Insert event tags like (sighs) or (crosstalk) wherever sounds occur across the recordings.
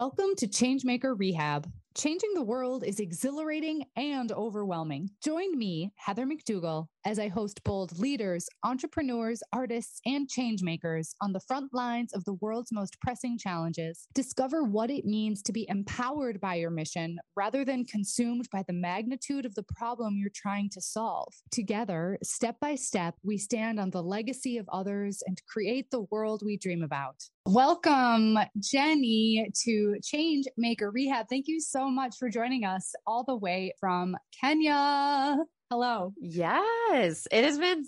Welcome to Changemaker Rehab. Changing the world is exhilarating and overwhelming. Join me, Heather McDougall, as I host bold leaders, entrepreneurs, artists, and changemakers on the front lines of the world's most pressing challenges. Discover what it means to be empowered by your mission rather than consumed by the magnitude of the problem you're trying to solve. Together, step by step, we stand on the legacy of others and create the world we dream about. Welcome, Jenny, to Change Maker Rehab. Thank you so much for joining us all the way from Kenya. Hello. Yes, it has been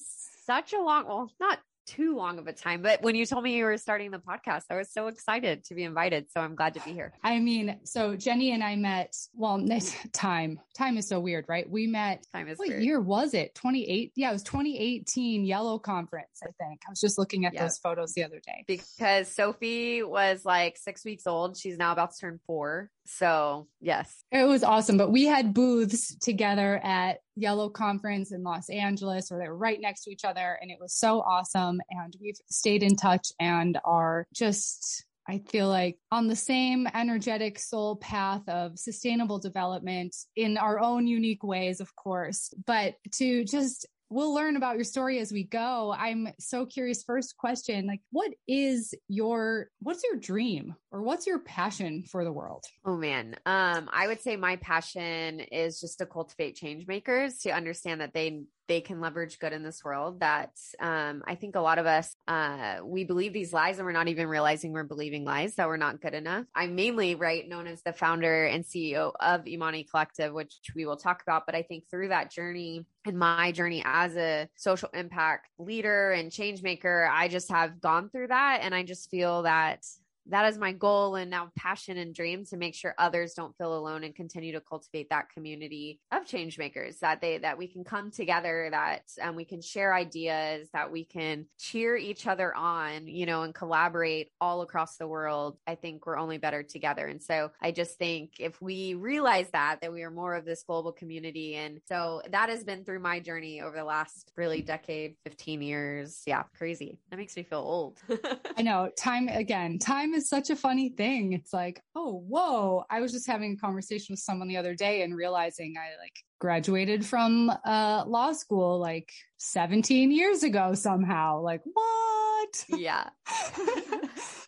such a long, well, not too long of a time. But when you told me you were starting the podcast, I was so excited to be invited. So I'm glad to be here. I mean, so Jenny and I met, well, (laughs) time, time is so weird, right? We met, time is what weird. year was it? 28? Yeah, it was 2018 Yellow Conference, I think. I was just looking at those photos the other day. Because Sophie was like six weeks old. She's now about to turn four. So, yes. It was awesome. But we had booths together at Yellow Conference in Los Angeles, where they were right next to each other. And it was so awesome. And we've stayed in touch and are just I feel like on the same energetic soul path of sustainable development in our own unique ways, of course, but to just we'll learn about your story as we go. I'm so curious. First question, like what is your what's your dream or what's your passion for the world? Oh man. Um I would say my passion is just to cultivate change makers to understand that they they can leverage good in this world that um, I think a lot of us, uh, we believe these lies and we're not even realizing we're believing lies that we're not good enough. I'm mainly right known as the founder and CEO of Imani Collective, which we will talk about. But I think through that journey and my journey as a social impact leader and change maker, I just have gone through that. And I just feel that that is my goal and now passion and dream to make sure others don't feel alone and continue to cultivate that community of change makers that they that we can come together that um, we can share ideas that we can cheer each other on you know and collaborate all across the world. I think we're only better together. And so i just think if we realize that that we are more of this global community. And so that has been through my journey over the last really decade 15 years. Yeah crazy. That makes me feel old. (laughs) I know. Time again time time is such a funny thing. It's like, oh, whoa. I was just having a conversation with someone the other day and realizing I like graduated from uh, law school like 17 years ago somehow. Like, what? Yeah. (laughs)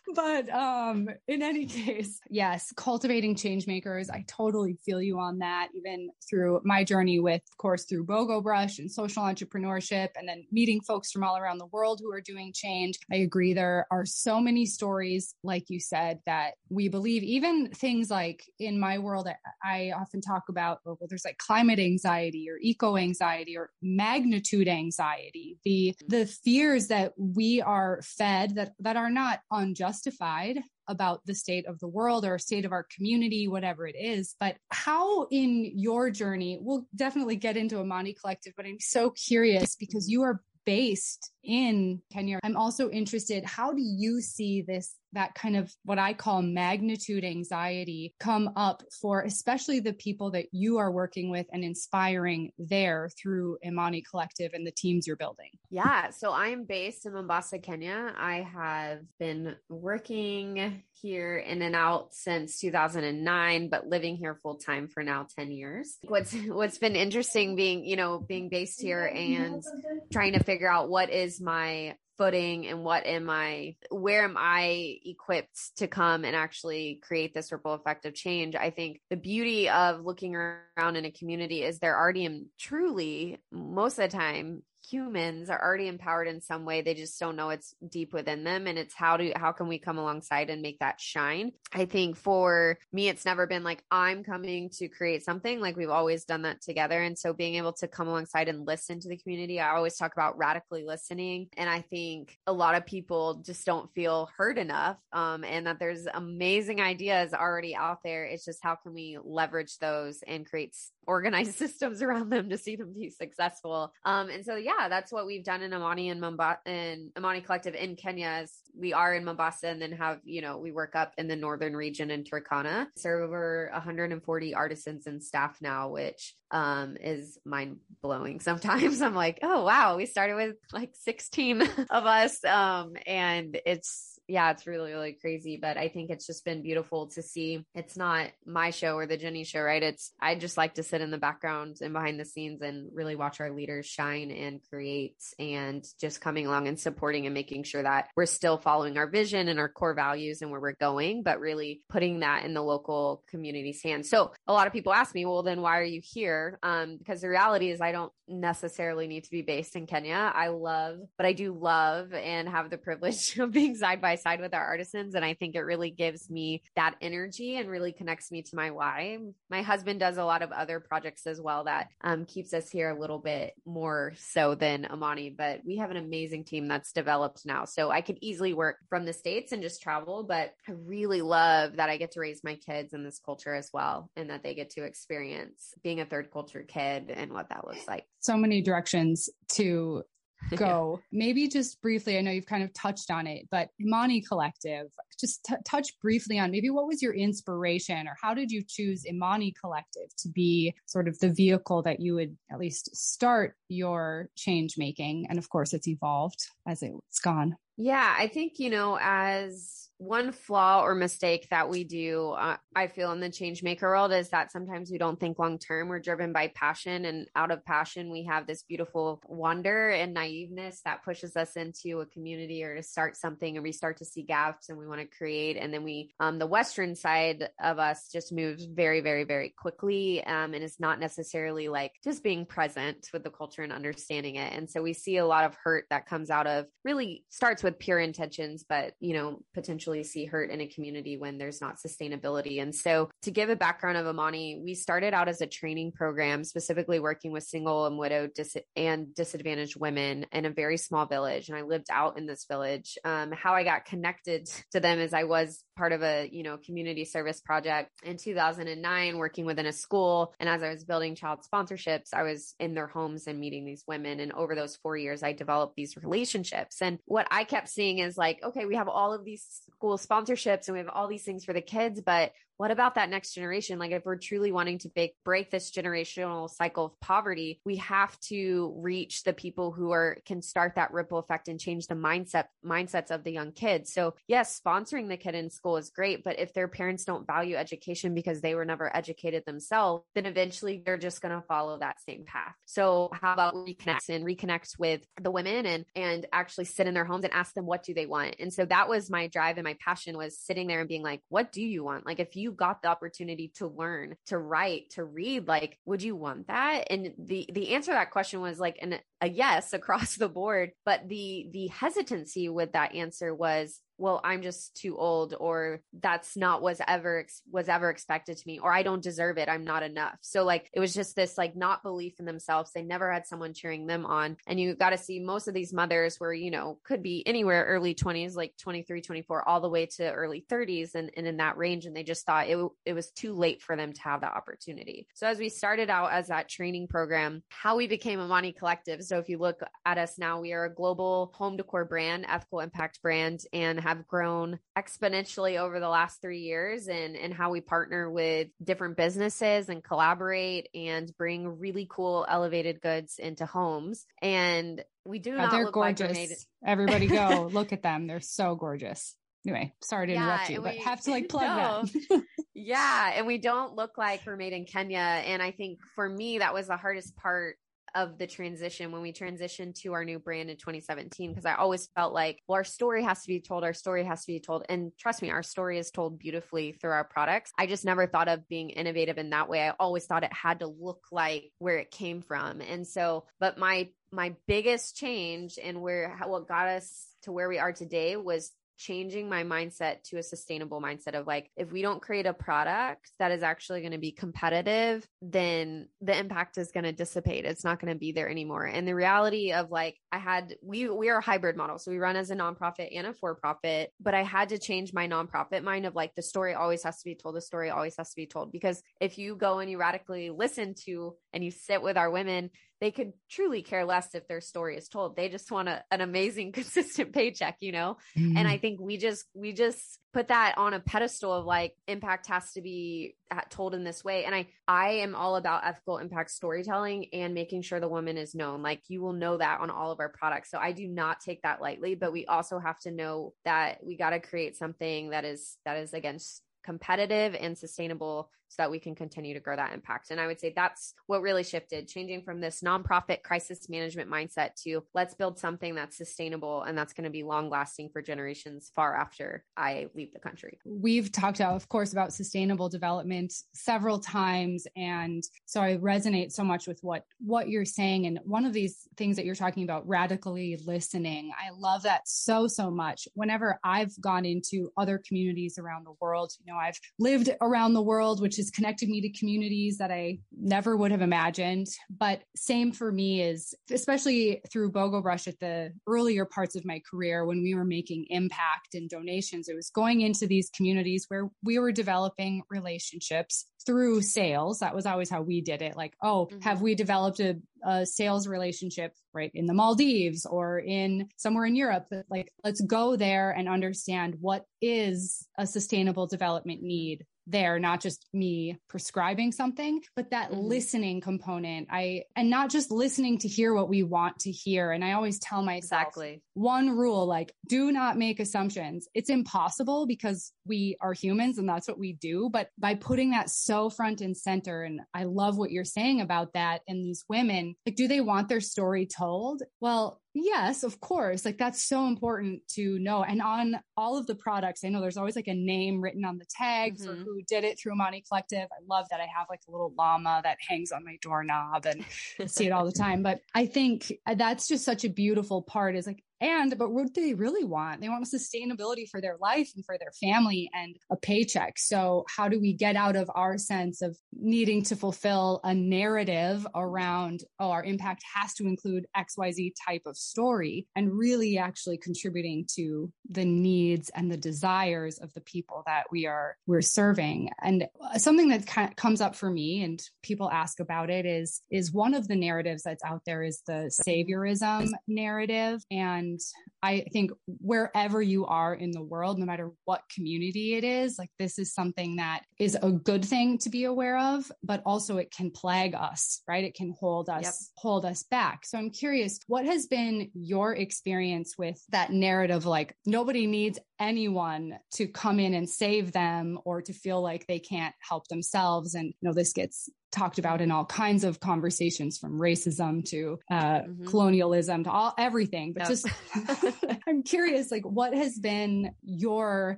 (laughs) but um in any case yes cultivating change makers i totally feel you on that even through my journey with of course through bogo brush and social entrepreneurship and then meeting folks from all around the world who are doing change i agree there are so many stories like you said that we believe even things like in my world i, often talk about well there's like climate anxiety or eco anxiety or magnitude anxiety the the fears that we are fed that that are not unjustified about the state of the world or state of our community, whatever it is. But how in your journey, we'll definitely get into Imani Collective, but I'm so curious because you are based in Kenya. I'm also interested, how do you see this that kind of what I call magnitude anxiety come up for especially the people that you are working with and inspiring there through Imani Collective and the teams you're building? Yeah, so I'm based in Mombasa, Kenya. I have been working here in and out since 2009 but living here full time for now 10 years. What's what's been interesting being, you know, being based here and trying to figure out what is my footing and what am I, where am I equipped to come and actually create this ripple effect of change? I think the beauty of looking around in a community is they're already in, truly most of the time humans are already empowered in some way they just don't know it's deep within them and it's how do how can we come alongside and make that shine? I think for me it's never been like i'm coming to create something like we've always done that together and so being able to come alongside and listen to the community i always talk about radically listening and i think a lot of people just don't feel heard enough um, and that there's amazing ideas already out there it's just how can we leverage those and create organized (laughs) systems around them to see them be successful um, and so yeah yeah, that's what we've done in Imani and Mombasa and Imani Collective in Kenya. Is we are in Mombasa and then have, you know, we work up in the northern region in Turkana, serve over 140 artisans and staff now, which um, is mind blowing. Sometimes (laughs) I'm like, oh, wow, we started with like 16 (laughs) of us. Um, and it's, yeah, it's really, really crazy. But I think it's just been beautiful to see. It's not my show or the Jenny show, right? It's, I just like to sit in the background and behind the scenes and really watch our leaders shine and create and just coming along and supporting and making sure that we're still following our vision and our core values and where we're going, but really putting that in the local community's hands. So a lot of people ask me, well, then why are you here? Um, because the reality is I don't necessarily need to be based in Kenya. I love, but I do love and have the (laughs) privilege of being side by side with our artisans. And I think it really gives me that energy and really connects me to my why. My husband does a lot of other projects as well that um, keeps us here a little bit more so than Imani, but we have an amazing team that's developed now. So I could easily work from the States and just travel, but I really love that I get to raise my kids in this culture as well and that they get to experience being a third culture kid and what that looks like so many directions to (laughs) go. Maybe just briefly, I know you've kind of touched on it, but Imani Collective, just t- touch briefly on maybe what was your inspiration or how did you choose Imani Collective to be sort of the vehicle that you would at least start your change making? And of course, it's evolved as it's gone. Yeah, I think, you know, as one flaw or mistake that we do, uh, I feel in the change maker world is that sometimes we don't think long term. We're driven by passion, and out of passion, we have this beautiful wonder and naiveness that pushes us into a community or to start something, and we start to see gaps and we want to create. And then we, um, the Western side of us just moves very, very, very quickly, um, and it's not necessarily like just being present with the culture and understanding it. And so we see a lot of hurt that comes out of really starts with pure intentions, but you know, potentially see hurt in a community when there's not sustainability. And so, to give a background of Imani, we started out as a training program, specifically working with single and widowed dis- and disadvantaged women in a very small village. And I lived out in this village. Um, how I got connected to them is I was part of a you know community service project in 2009, working within a school. And as I was building child sponsorships, I was in their homes and meeting these women. And over those four years, I developed these relationships. And what I kept seeing is like, okay, we have all of these school sponsorships and we have all these things for the kids, but what about that next generation? Like, if we're truly wanting to break, break this generational cycle of poverty, we have to reach the people who are can start that ripple effect and change the mindset mindsets of the young kids. So, yes, sponsoring the kid in school is great, but if their parents don't value education because they were never educated themselves, then eventually they're just going to follow that same path. So, how about reconnect and reconnect with the women and and actually sit in their homes and ask them what do they want? And so that was my drive and my passion was sitting there and being like, what do you want? Like, if you you got the opportunity to learn, to write, to read, like, would you want that? And the the answer to that question was like an, a yes across the board. But the the hesitancy with that answer was well i'm just too old or that's not was ever was ever expected to me or i don't deserve it i'm not enough. So like it was just this like not belief in themselves they never had someone cheering them on and you got to see most of these mothers were you know could be anywhere early 20s like 23 24 all the way to early 30s and, and in that range and they just thought it, it was too late for them to have that opportunity. So as we started out as that training program how we became Imani Collective so if you look at us now we are a global home decor brand ethical impact brand and have grown exponentially over the last three years and, and how we partner with different businesses and collaborate and bring really cool elevated goods into homes. And we do oh, not they're gorgeous. Like Everybody go (laughs) look at them. They're so gorgeous. Anyway, sorry to yeah, interrupt you, but we, have to like (laughs) plug no. that. yeah. And we don't look like we're made in Kenya. And I think for me, that was the hardest part of the transition when we transitioned to our new brand in 2017 because I always felt like, well, our story has to be told, our story has to be told. And trust me, our story is told beautifully through our products. I just never thought of being innovative in that way. I always thought it had to look like where it came from. And so, but my my biggest change and where what got us to where we are today was changing my mindset to a sustainable mindset of like if we don't create a product that is actually going to be competitive then the impact is going to dissipate. It's not going to be there anymore. And the reality of like i had we we are a hybrid model. So we run as a nonprofit and a for profit but i had to change my nonprofit mind of like the story always has to be told the story always has to be told. Because if you go and you radically listen to and you sit with our women they could truly care less if their story is told. They just want a, an amazing, (laughs) consistent paycheck, you know? Mm-hmm. And I think we just, we just put that on a pedestal of like impact has to be uh, told in this way. And I, I am all about ethical impact storytelling and making sure the woman is known. Like you will know that on all of our products. So I do not take that lightly, but we also have to know that we got to create something that is, that is against competitive and sustainable so that we can continue to grow that impact. And I would say that's what really shifted, changing from this nonprofit crisis management mindset to let's build something that's sustainable and that's going to be long lasting for generations far after I leave the country. We've talked, of course, about sustainable development several times. And so I resonate so much with what, what you're saying. And one of these things that you're talking about, radically listening, I love that so, so much. Whenever I've gone into other communities around the world, you know, I've lived around the world, which has connected me to communities that I never would have imagined. But same for me is especially through BOGO Brush at the earlier parts of my career when we were making impact and donations, it was going into these communities where we were developing relationships through sales. That was always how we did it. Like, oh, mm-hmm. have we developed a, a, sales relationship right in the Maldives or in somewhere in Europe? Like, let's go there and understand what is a sustainable development need there, not just me prescribing something, but that mm-hmm. listening component. I, and not just listening to hear what we want to hear. And I always tell myself exactly one rule, like do not make assumptions. It's impossible because we are humans and that's what we do. But by putting that so front and center, and I love what you're saying about that. And these women, like, do they want their story told? Well, Yes, of course. Like that's so important to know. And on all of the products, I know there's always like a name written on the tags mm-hmm. or who did it through Imani Collective. I love that I have like a little llama that hangs on my doorknob and see it all the (laughs) time. But I think that's just such a beautiful part is like and, but what do they really want? They want sustainability for their life and for their family and a paycheck. So, how do we get out of our sense of needing to fulfill a narrative around, oh, our impact has to include XYZ type of story and really actually contributing to the needs and the desires of the people that we are, we're serving. And uh, something that kind of comes up for me and people ask about it is, is one of the narratives that's out there is the saviorism narrative. And and I think wherever you are in the world, no matter what community it is, like this is something that is a good thing to be aware of, but also it can plague us, right? It can hold us, yep. hold us back. So I'm curious, what has been your experience with that narrative? Like nobody needs anyone to come in and save them or to feel like they can't help themselves. And, you know, this gets talked about in all kinds of conversations from racism to uh, mm-hmm. colonialism to all everything but yep. just (laughs) (laughs) i'm curious like what has been your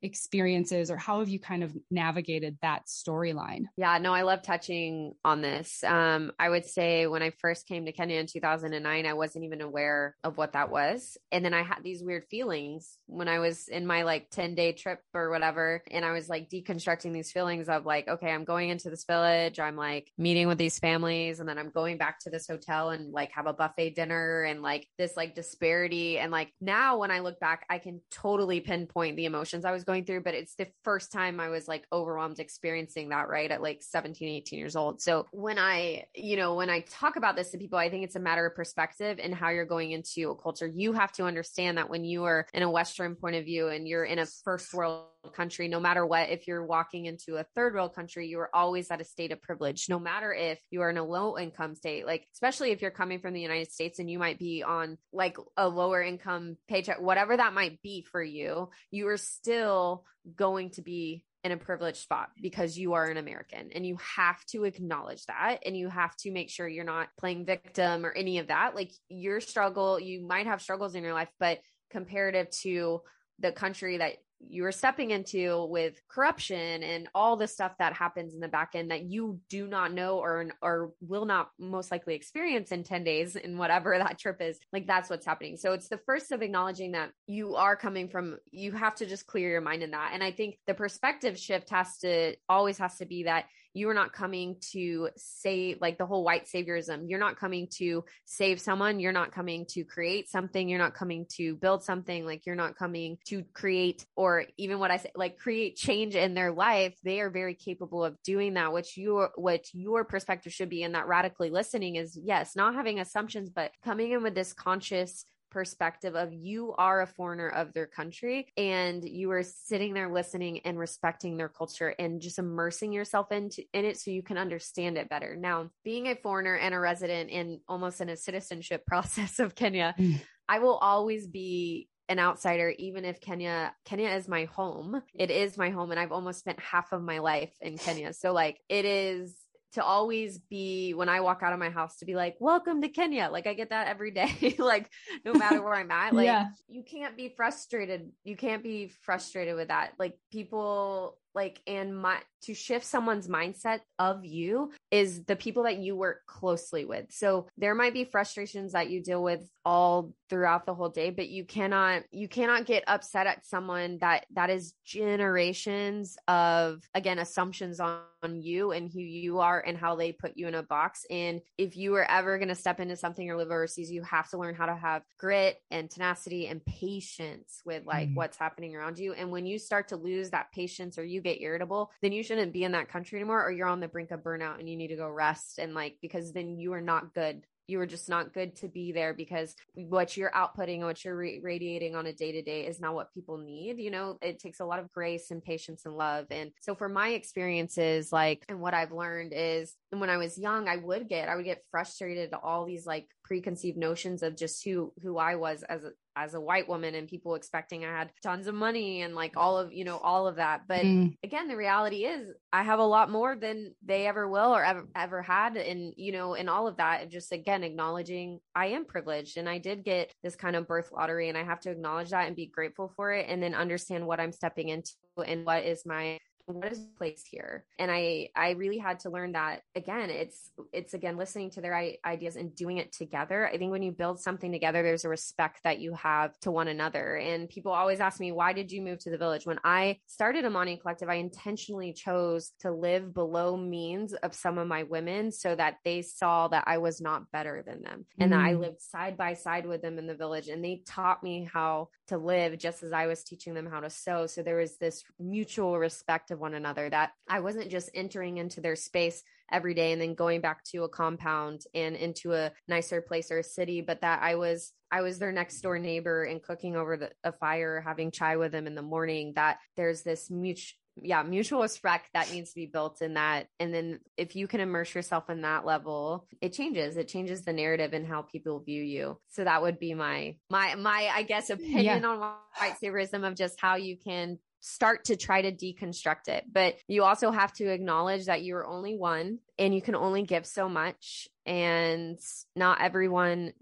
experiences or how have you kind of navigated that storyline yeah no i love touching on this um, i would say when i first came to kenya in 2009 i wasn't even aware of what that was and then i had these weird feelings when i was in my like 10 day trip or whatever and i was like deconstructing these feelings of like okay i'm going into this village i'm like meeting with these families and then I'm going back to this hotel and like have a buffet dinner and like this like disparity. And like now when I look back, I can totally pinpoint the emotions I was going through, but it's the first time I was like overwhelmed experiencing that right at like 17, 18 years old. So when I, you know, when I talk about this to people, I think it's a matter of perspective and how you're going into a culture. You have to understand that when you are in a Western point of view and you're in a first world country, no matter what, if you're walking into a third world country, you are always at a state of privilege, no matter if you are in a low income state, like, especially if you're coming from the United States and you might be on like a lower income paycheck, whatever that might be for you, you are still going to be in a privileged spot because you are an American and you have to acknowledge that and you have to make sure you're not playing victim or any of that. Like your struggle, you might have struggles in your life, but comparative to the country that you are stepping into with corruption and all the stuff that happens in the back end that you do not know or or will not most likely experience in 10 days in whatever (laughs) that trip is like that's what's happening. So it's the first of acknowledging that you are coming from you have to just clear your mind in that. And i think the perspective shift has to always has to be that you are not coming to say like the whole white saviorism. You're not coming to save someone. You're not coming to create something. You're not coming to build something. Like you're not coming to create or even what I say, like create change in their life. They are very capable of doing that, which your, which your perspective should be in that radically listening is yes, not having assumptions, but coming in with this conscious perspective of you are a foreigner of their country and you are sitting there listening and respecting their culture and just immersing yourself into in it so you can understand it better. Now, being a foreigner and a resident in almost in a citizenship (laughs) process of Kenya, mm. I will always be an outsider even if Kenya Kenya is my home. It is my home and I've almost spent half of my life in Kenya. So like it is to always be when I walk out of my house to be like, welcome to Kenya. Like I get that every day, (laughs) like no matter where I'm at. Like yeah. you can't be frustrated. You can't be frustrated with that. Like people like and my to shift someone's mindset of you is the people that you work closely with. So there might be frustrations that you deal with all throughout the whole day but you cannot you cannot get upset at someone that that is generations of again assumptions on, on you and who you are and how they put you in a box. And if you are ever going to step into something or live overseas you have to learn how to have grit and tenacity and patience with like mm. what's happening around you. And when you start to lose that patience or you get irritable, then you shouldn't be in that country anymore or you're on the brink of burnout and you need to go rest and like because then you are not good. You are just not good to be there because what you're outputting and what you're re- radiating on a day to day is not what people need you know? It takes a lot of grace and patience and love. And so for my experiences like and what i've learned is when i was young i would get i would get frustrated at all these like preconceived notions of just who who i was as a as a white woman and people expecting I had tons of money and like all of, you know, all of that. But mm. again, the reality is I have a lot more than they ever will or ever, ever had. And, you know, and all of that, just again, acknowledging I am privileged and I did get this kind of birth lottery and I have to acknowledge that and be grateful for it and then understand what I'm stepping into and what is my what is place here? And i i really had to learn that again it's it's again listening to their ideas and doing it together. I think when you build something together there's a respect that you have to one another. And people always ask me why did you move to the village? When i started imani collective i intentionally chose to live below means of some of my women so that they saw that i was not better than them and mm. that i mm. lived side by side with them in the village. And they taught me how to live just as i was teaching them how to sew. So there was this mutual respect one another, that I wasn't just entering into their space every day and then going back to a compound and into a nicer place or a city, but that I was I was their next door neighbor and cooking over the, a fire, having chai with them in the morning. That there's this mutual yeah mutual respect that needs to be built in that and then if you can immerse yourself in that level it changes it changes the narrative and how people view you so that would be my my my i guess opinion yeah. on white saviorism of just how you can start to try to deconstruct it. But you also have to acknowledge that you're only one and you can only give so much. And not everyone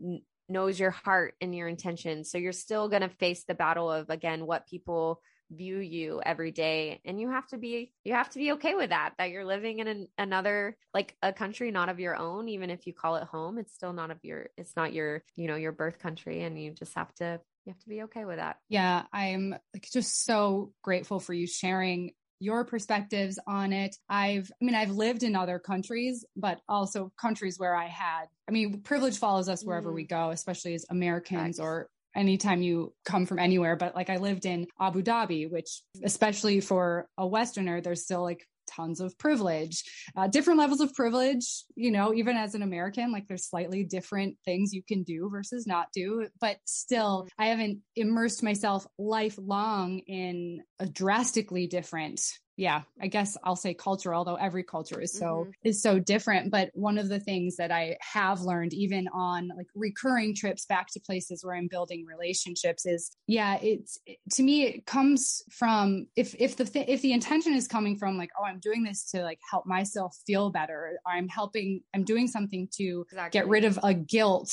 knows your heart and your intentions. So you're still going to face the battle of, again, what people view you every day and you have to be you have to be okay with that that you're living in an, another like a country not of your own even if you call it home it's still not of your it's not your you know your birth country and you just have to you have to be okay with that. Yeah, I'm like just so grateful for you sharing your perspectives on it. I've, I mean, I've lived in other countries, but also countries where I had, I mean, privilege follows us wherever mm. we go, especially as Americans or anytime you come from anywhere. But like I lived in Abu Dhabi, which especially for a Westerner, there's still like tons of privilege, uh, different levels of privilege, you know, even as an American, like there's slightly different things you can do versus not do. But still, mm-hmm. I haven't immersed myself lifelong in a drastically different yeah, I guess I'll say culture, although every culture is so mm-hmm. is so different. But one of the things that I have learned, even on like recurring trips back to places where I'm building relationships, is yeah, it's to me it comes from if if the th- if the intention is coming from like oh I'm doing this to like help myself feel better, I'm helping, I'm doing something to exactly. get rid of a guilt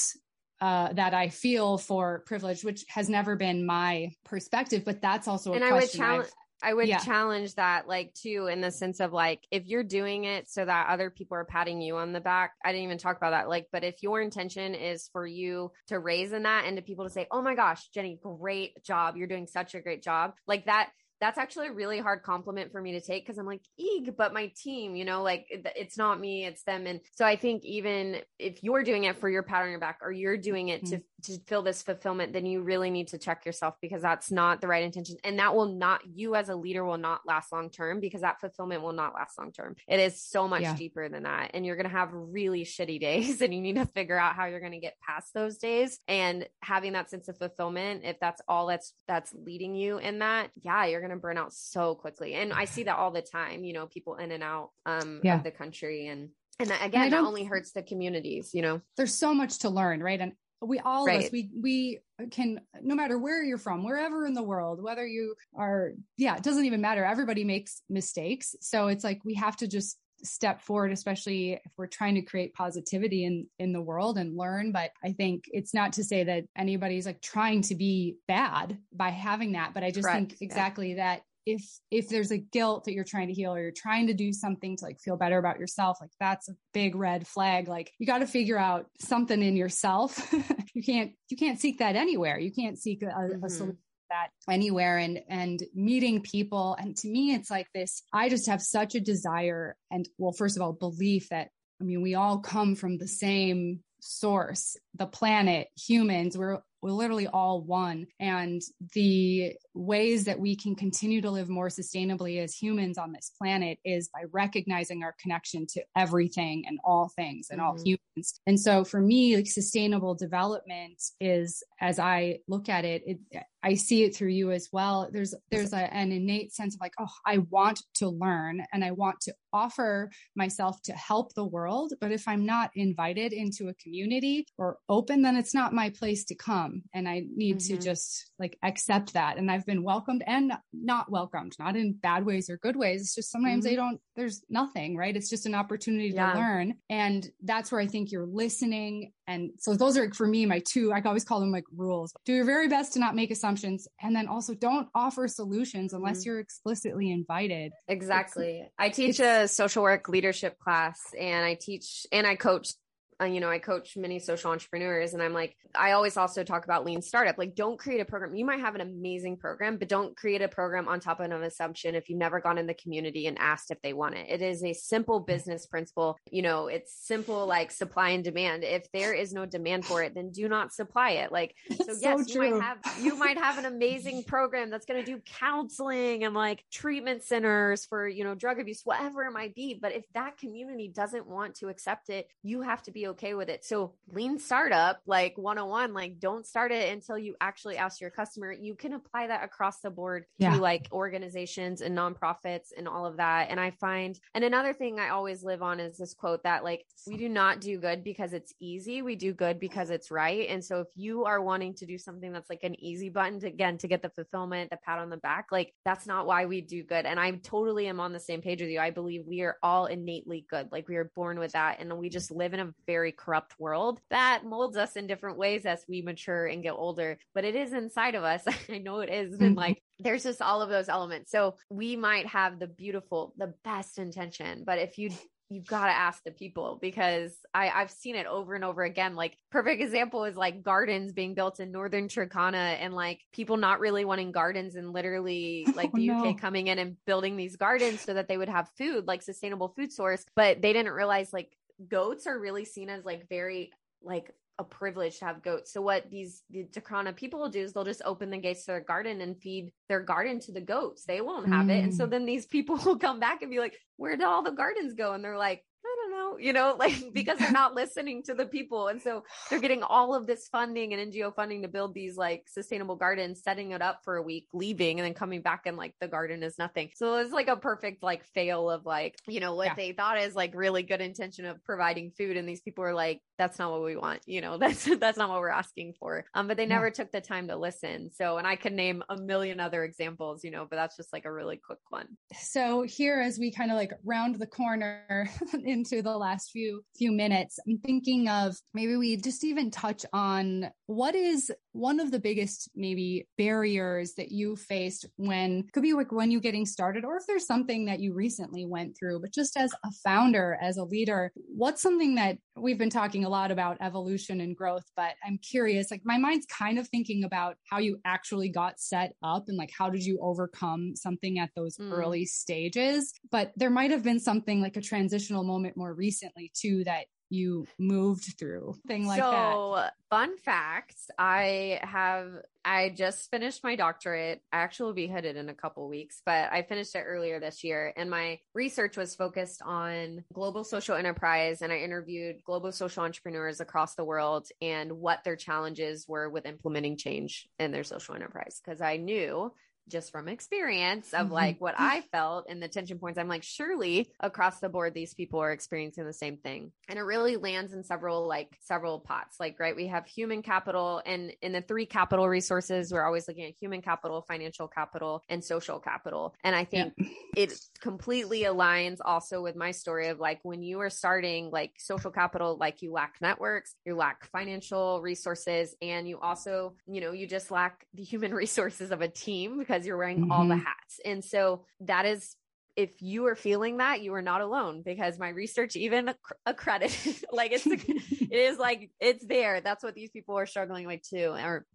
uh, that I feel for privilege, which has never been my perspective, but that's also and question. would challenge. I would yeah. challenge that, like, too, in the sense of like, if you're doing it so that other people are patting you on the back, I didn't even talk about that. Like, but if your intention is for you to raise in that and to people to say, oh my gosh, Jenny, great job. You're doing such a great job, like that, that's actually a really hard compliment for me to take because I'm like, eeg, but my team, you know, like it's not me, it's them. And so I think even if you're doing it for your pat on your back or you're doing it mm-hmm. to, to feel this fulfillment, then you really need to check yourself because that's not the right intention. And that will not, you as a leader will not last long term because that fulfillment will not last long term. It is so much yeah. deeper than that. And you're going to have really shitty days (laughs) and you need to figure out how you're going to get past those days and having that sense of fulfillment. If that's all that's, that's leading you in that, yeah, you're going to burn out so quickly. And I see that all the time, you know, people in and out um, yeah. of the country. And, and again, and that only hurts the communities, you know, there's so much to learn, right? And we all right. of us we we can no matter where you're from wherever in the world whether you are yeah it doesn't even matter everybody makes mistakes so it's like we have to just step forward especially if we're trying to create positivity in in the world and learn but i think it's not to say that anybody's like trying to be bad by having that but i just Correct. think exactly yeah. that if if there's a guilt that you're trying to heal or you're trying to do something to like feel better about yourself like that's a big red flag like you got to figure out something in yourself (laughs) you can't you can't seek that anywhere you can't seek a, mm-hmm. a solution that. Anywhere and and meeting people. And to me it's like this i just have such a desire and well first of all belief that i mean we all come from the same source the planet humans. We're we're literally all one. And the ways that we can continue to live more sustainably as humans on this planet is by recognizing our connection to everything and all things and mm-hmm. all humans. And so for me, like sustainable development is, as I look at it, it I see it through you as well. There's there's a, an innate sense of like, oh, I want to learn and I want to offer myself to help the world. But if I'm not invited into a community or open, then it's not my place to come and I need mm-hmm. to just like accept that. And I've been welcomed and not welcomed, not in bad ways or good ways. It's just sometimes mm-hmm. they don't, there's nothing, right? It's just an opportunity yeah. to learn. And that's where I think you're listening. And so those are for me, my two, I always call them like rules. Do your very best to not make assumptions. And then also don't offer solutions unless mm-hmm. you're explicitly invited. Exactly. It's, I teach a social work leadership class and I teach and I coach uh, you know, I coach many social entrepreneurs and I'm like, I always also talk about lean startup. Like, don't create a program. You might have an amazing program, but don't create a program on top of an assumption if you've never gone in the community and asked if they want it. It is a simple business principle. You know, it's simple like supply and demand. If there is no demand for it, then do not supply it. Like, (laughs) so yes, so you might have you might have an amazing (laughs) program that's going to do counseling and like treatment centers for, you know, drug abuse, whatever it might be. But if that community doesn't want to accept it, you have to be okay with it. So lean startup, like 101, like don't start it until you actually ask your customer. You can apply that across the board yeah. to like organizations and nonprofits and all of that. And I find, and another thing I always live on is this quote that like, we do not do good because it's easy. We do good because it's right. And so if you are wanting to do something that's like an easy button to again, to get the fulfillment, the pat on the back, like that's not why we do good. And I totally am on the same page with you. I believe we are all innately good. Like we are born with that. And we just live in a very very corrupt world that molds us in different ways as we mature and get older. But it is inside of us. (laughs) I know it is. And mm-hmm. like, there's just all of those elements. So we might have the beautiful, the best intention, but if you you've got to ask the people because I, I've seen it over and over again. Like perfect example is like gardens being built in northern Turkana and like people not really wanting gardens and literally (laughs) like oh, the UK coming in and building these gardens so that they would have food, like sustainable food source. But they didn't realize like goats are really seen as like very like a privilege to have goats. So what these the Turkana people will do is they'll just open the gates to their garden and feed their garden to the goats. They won't have mm. it. And so mm. then these people (laughs) will come back and be like, where did all the gardens go? And they're like, don't know, you know, (laughs) like because they're not listening to the people. And so they're (sighs) getting all of this funding and NGO funding to build these like sustainable gardens, setting it up for a week, leaving, and then coming back and like the garden is nothing. So it's like a perfect like fail of like, you know, what yeah. they thought is like really good intention of providing food. And these people are like, that's not what we want, you know, (laughs) that's that's not what we're asking for. Um, but they never yeah. took the time to listen. So and I could name a million other examples, you know, but that's just like a really quick one. So here as we kind of like round the corner (laughs) into the last few few minutes, I'm thinking of maybe we just even touch on what is one of the biggest maybe barriers that you faced when could be like when you're getting started or if there's something that you recently went through but just as a founder as a leader what's something that we've been talking a lot about evolution and growth but i'm curious like my mind's kind of thinking about how you actually got set up and like how did you overcome something at those mm. early stages but there might have been something like a transitional moment more recently too that you moved through thing like so, that. So fun facts i have i just finished my doctorate. I actually will be headed in a couple weeks but i finished it earlier this year and my research was focused on global social enterprise and i interviewed global social entrepreneurs across the world and what their challenges were with implementing change in their social enterprise because i knew just from experience of mm-hmm. like what I felt and the tension points, I'm like, surely across the board, these people are experiencing the same thing. And it really lands in several, like several pots. Like, right, we have human capital and in the three capital resources, we're always looking at human capital, financial capital, and social capital. And I think. It completely aligns also with my story of like when you are starting like social capital, like you lack networks, you lack financial resources, and you also, you know, you just lack the human (laughs) resources of a team because you're wearing mm-hmm. all the mm-hmm. hats. And so that is if you are feeling that you are not alone because my research even accredited (laughs) like it's (laughs) it is like it's there. That's what these people are struggling with too or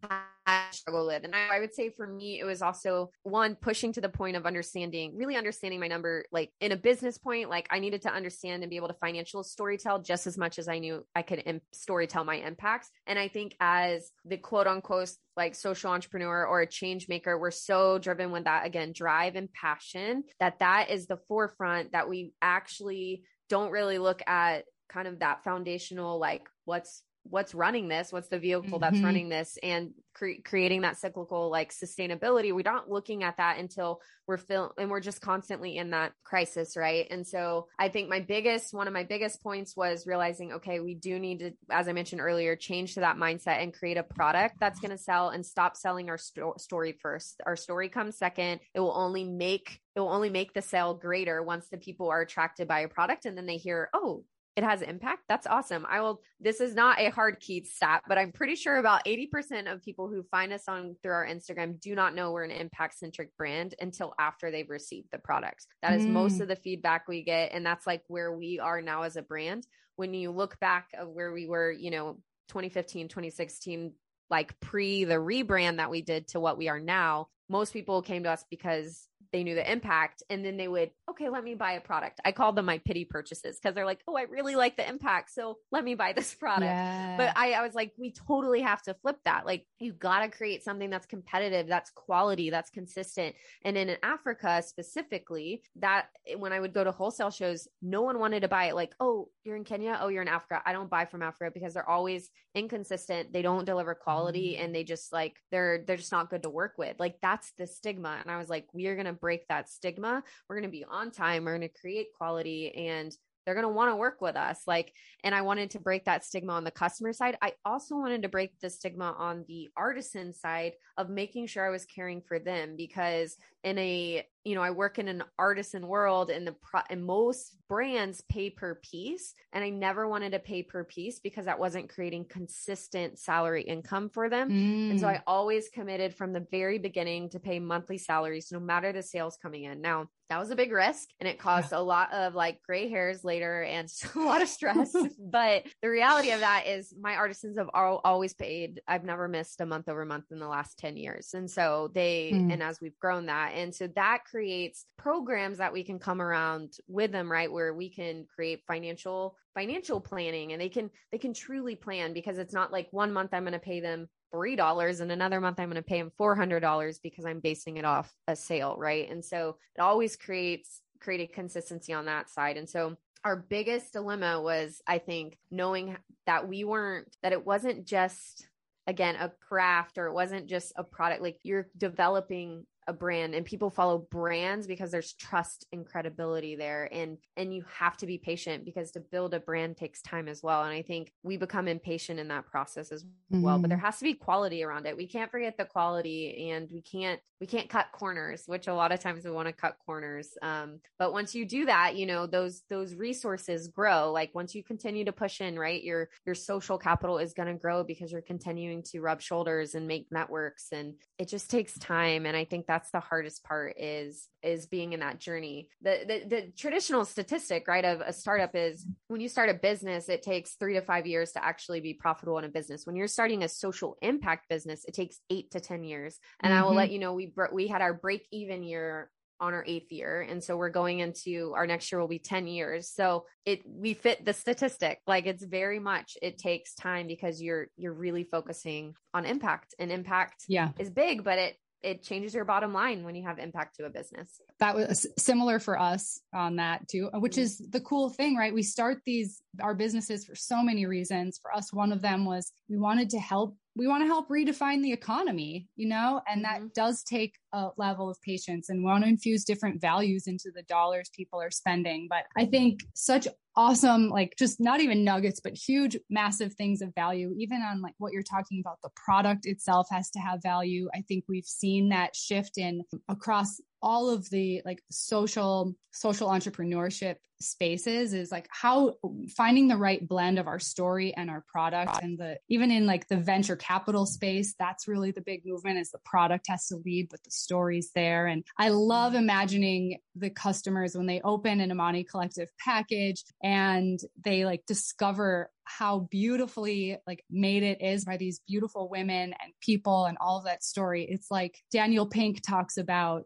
struggle with. And I, I, would say for me it was also one pushing to the point of understanding really understanding my number like in a business point like i needed to understand and be able to financial storytell just as much as i knew i could Im- storytell my impacts. And i think as the quote unquote like social entrepreneur or a change maker we're so driven with that again drive and passion that that is the forefront that we actually don't really look at kind of that foundational like what's what's running this what's the vehicle mm-hmm. that's running this and cre- creating that cyclical like sustainability. We're not looking at that until we're fil- and we're just constantly in that crisis right? And so i think my biggest one of my biggest points was realizing okay we do need to as i mentioned earlier change to that mindset and create a product that's going to sell and stop selling our sto- story first. Our story comes second. It will only make it will only make the sale greater once the people are attracted by a product and then they hear oh it has impact. That's awesome. I will, this is not a hard key stat, but I'm pretty sure about 80% of people who find us on through our Instagram do not know we're an impact centric brand until after they've received the product. That is mm. most of the feedback we get. And that's like where we are now as a brand. When you look back of where we were, you know, 2015, 2016, like pre the rebrand that we did to what we are now, most people came to us because they knew the impact and then they would okay let me buy a product. I call them my pity purchases because they're like oh i really like the impact so let me buy this (laughs) product. Yeah. but I, I was like we totally have to flip that like you got to create something that's competitive that's quality that's consistent. And in africa specifically that when i would go to wholesale shows no one wanted to buy it like oh you're in kenya? Oh you're in africa. I don't buy from africa because they're always inconsistent they don't deliver quality mm-hmm. and they just like they're they're just not good to work with. Like that's the stigma and i was like we are going to break that stigma. We're going to be on time. We're going to create quality and they're going to want to work with us. Like, and I wanted to break that stigma on the customer side. I also wanted to break the stigma on the artisan side of making sure I was caring for them because in a you know i work in an artisan world and the pro- and most brands pay per piece and i never wanted to pay per piece because that wasn't creating consistent salary income for them mm. and so i always committed from the very beginning to pay monthly salaries no matter the sales coming in now that was a big risk and it caused a lot of like gray hairs later and (laughs) a lot of stress (laughs) but the reality of that is my artisans have all, always paid i've never missed a month over month in the last 10 years and so they mm. and as we've grown that and so that creates programs that we can come around with them, right? Where we can create financial financial planning and they can they can truly plan because it's not like one month I'm going to pay them three dollars and another month I'm going to pay them four hundred dollars because I'm basing it off a sale, right? And so it always creates created consistency on that side. And so our biggest dilemma was, I think, knowing that we weren't that it wasn't just again a craft or it wasn't just a product like you're developing a brand and people follow brands because there's trust and credibility there and and you have to be patient because to build a brand takes time as well and i think we become impatient in that process as mm-hmm. well but there mm-hmm. has to be quality around it we can't forget the quality and we can't we can't cut corners which a lot of times we want to cut corners um, but once you do that you know those those resources grow like once you continue to push in right your your social capital is going to grow because you're continuing to rub shoulders and make networks and it just takes time and i think that's the hardest part is is being in that journey. The the, the traditional statistic right of a startup is when you start a business it takes three to five years to actually be profitable in a business. When you're starting a social impact business it takes eight to ten years. And mm-hmm. i will let mm-hmm. you know we we had our break even year on our eighth year. And so we're going into our next year will be 10 years. So it we fit the statistic. Like it's very much it takes time because you're you're really focusing on impact. And impact yeah. is big but it it changes your bottom line when you have impact to a business. That was similar for us on that too, which mm-hmm. is the cool thing, right? We start these our businesses for so many reasons. For us, one of them was we wanted to help we want to help redefine the economy, you know, and that mm-hmm. does take a level of patience and we want to infuse different values into the dollars people are spending. But I think such awesome, like just not even nuggets, but huge, massive things of value, even on like what you're talking about, the product itself has to have value. I think we've seen that shift in across all of the like social social entrepreneurship spaces is like how finding the right blend of our story and our product and the even in like the venture capital space that's really the big movement is the product has to lead but the stories there. And i love mm-hmm. imagining the customers when they open an imani collective package and they like discover how beautifully like made it is by these beautiful women and people and all of that story. It's like Daniel Pink talks about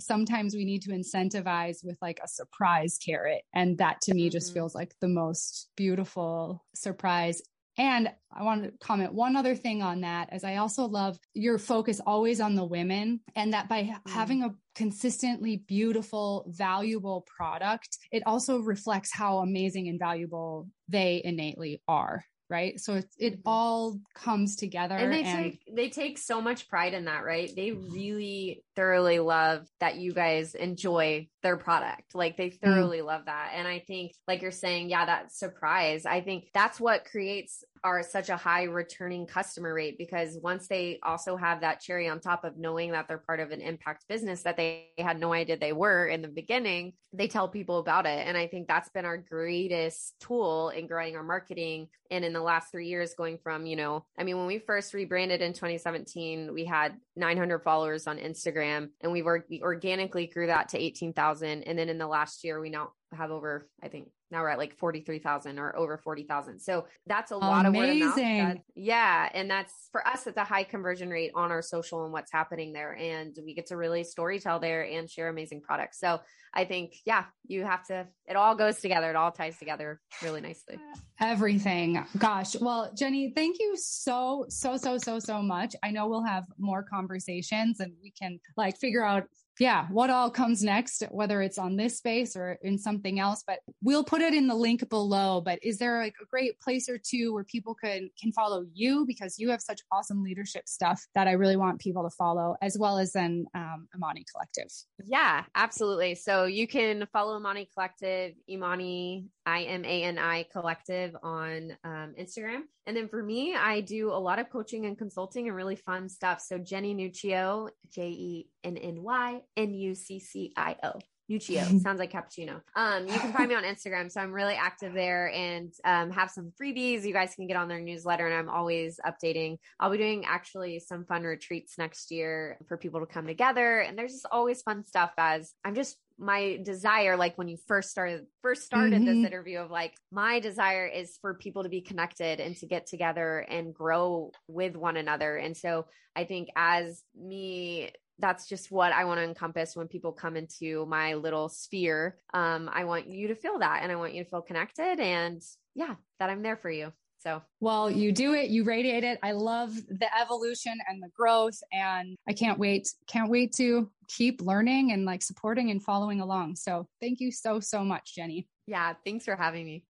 sometimes we need to incentivize with like a surprise carrot. And that to me just mm-hmm. feels like the most beautiful surprise and I want to comment one other thing on that, as I also love your focus always on the women, and that by mm. having a consistently beautiful, valuable product, it also reflects how amazing and valuable they innately are right so it, it mm-hmm. all comes together and they and- take they take so much pride in that right they really thoroughly love that you guys enjoy their product like they mm-hmm. thoroughly mm. love that and i think like you're saying yeah that surprise i think that's what creates are such a high returning customer rate because once they also have that cherry on top of knowing that they're part of an impact business that they had no idea they were in the beginning, they tell people about it. And I think that's been our greatest tool in growing our marketing. And in the last three years, going from, you know, I mean, when we first rebranded in 2017, we had 900 followers on Instagram and we were we organically grew that to 18,000. And then in the last year, we now have over, I think now we're at like 43,000 or over 40,000. So that's a lot Amazing. of word of mouth. yeah. And that's for us, it's a high conversion rate on our social and what's happening there. And we get to really story tell there and share amazing products. So I think, yeah, you have to, it all goes together. It all ties together really nicely. Everything. Gosh. Well, Jenny, thank you so, so, so, so, so much. I know we'll have more conversations and we can like figure out yeah, what all comes next, whether it's on this space or in something else. But we'll put it in the link below. But is there like a great place or two where people can can follow you because you have such awesome leadership stuff that I really want people to follow, as well as then um, Imani Collective. Yeah, absolutely. So you can follow Imani Collective, Imani I M A N I Collective on um, Instagram, and then for me, I do a lot of coaching and consulting and really fun stuff. So Jenny Nuccio, J E N N Y N U C C I O. Nuccio (laughs) sounds like cappuccino. Um, you can find me on Instagram, so I'm really active there and um, have some freebies. You guys can get on their newsletter, and I'm always updating. I'll be doing actually some fun retreats next year for people to come together, and there's just always fun stuff. As I'm just my desire like when you first started first started mm-hmm. this interview of like my desire is for people to be connected and to get together and grow with one another and so i think as me that's just what I want to encompass when people come into my little sphere. Um, I want you to feel that and I want you to feel connected and yeah, that I'm there for you. So, well, you do it, you radiate it. I love the evolution and the growth. And I can't wait, can't wait to keep learning and like supporting and following along. So, thank you so, so much, Jenny. Yeah. Thanks for having me.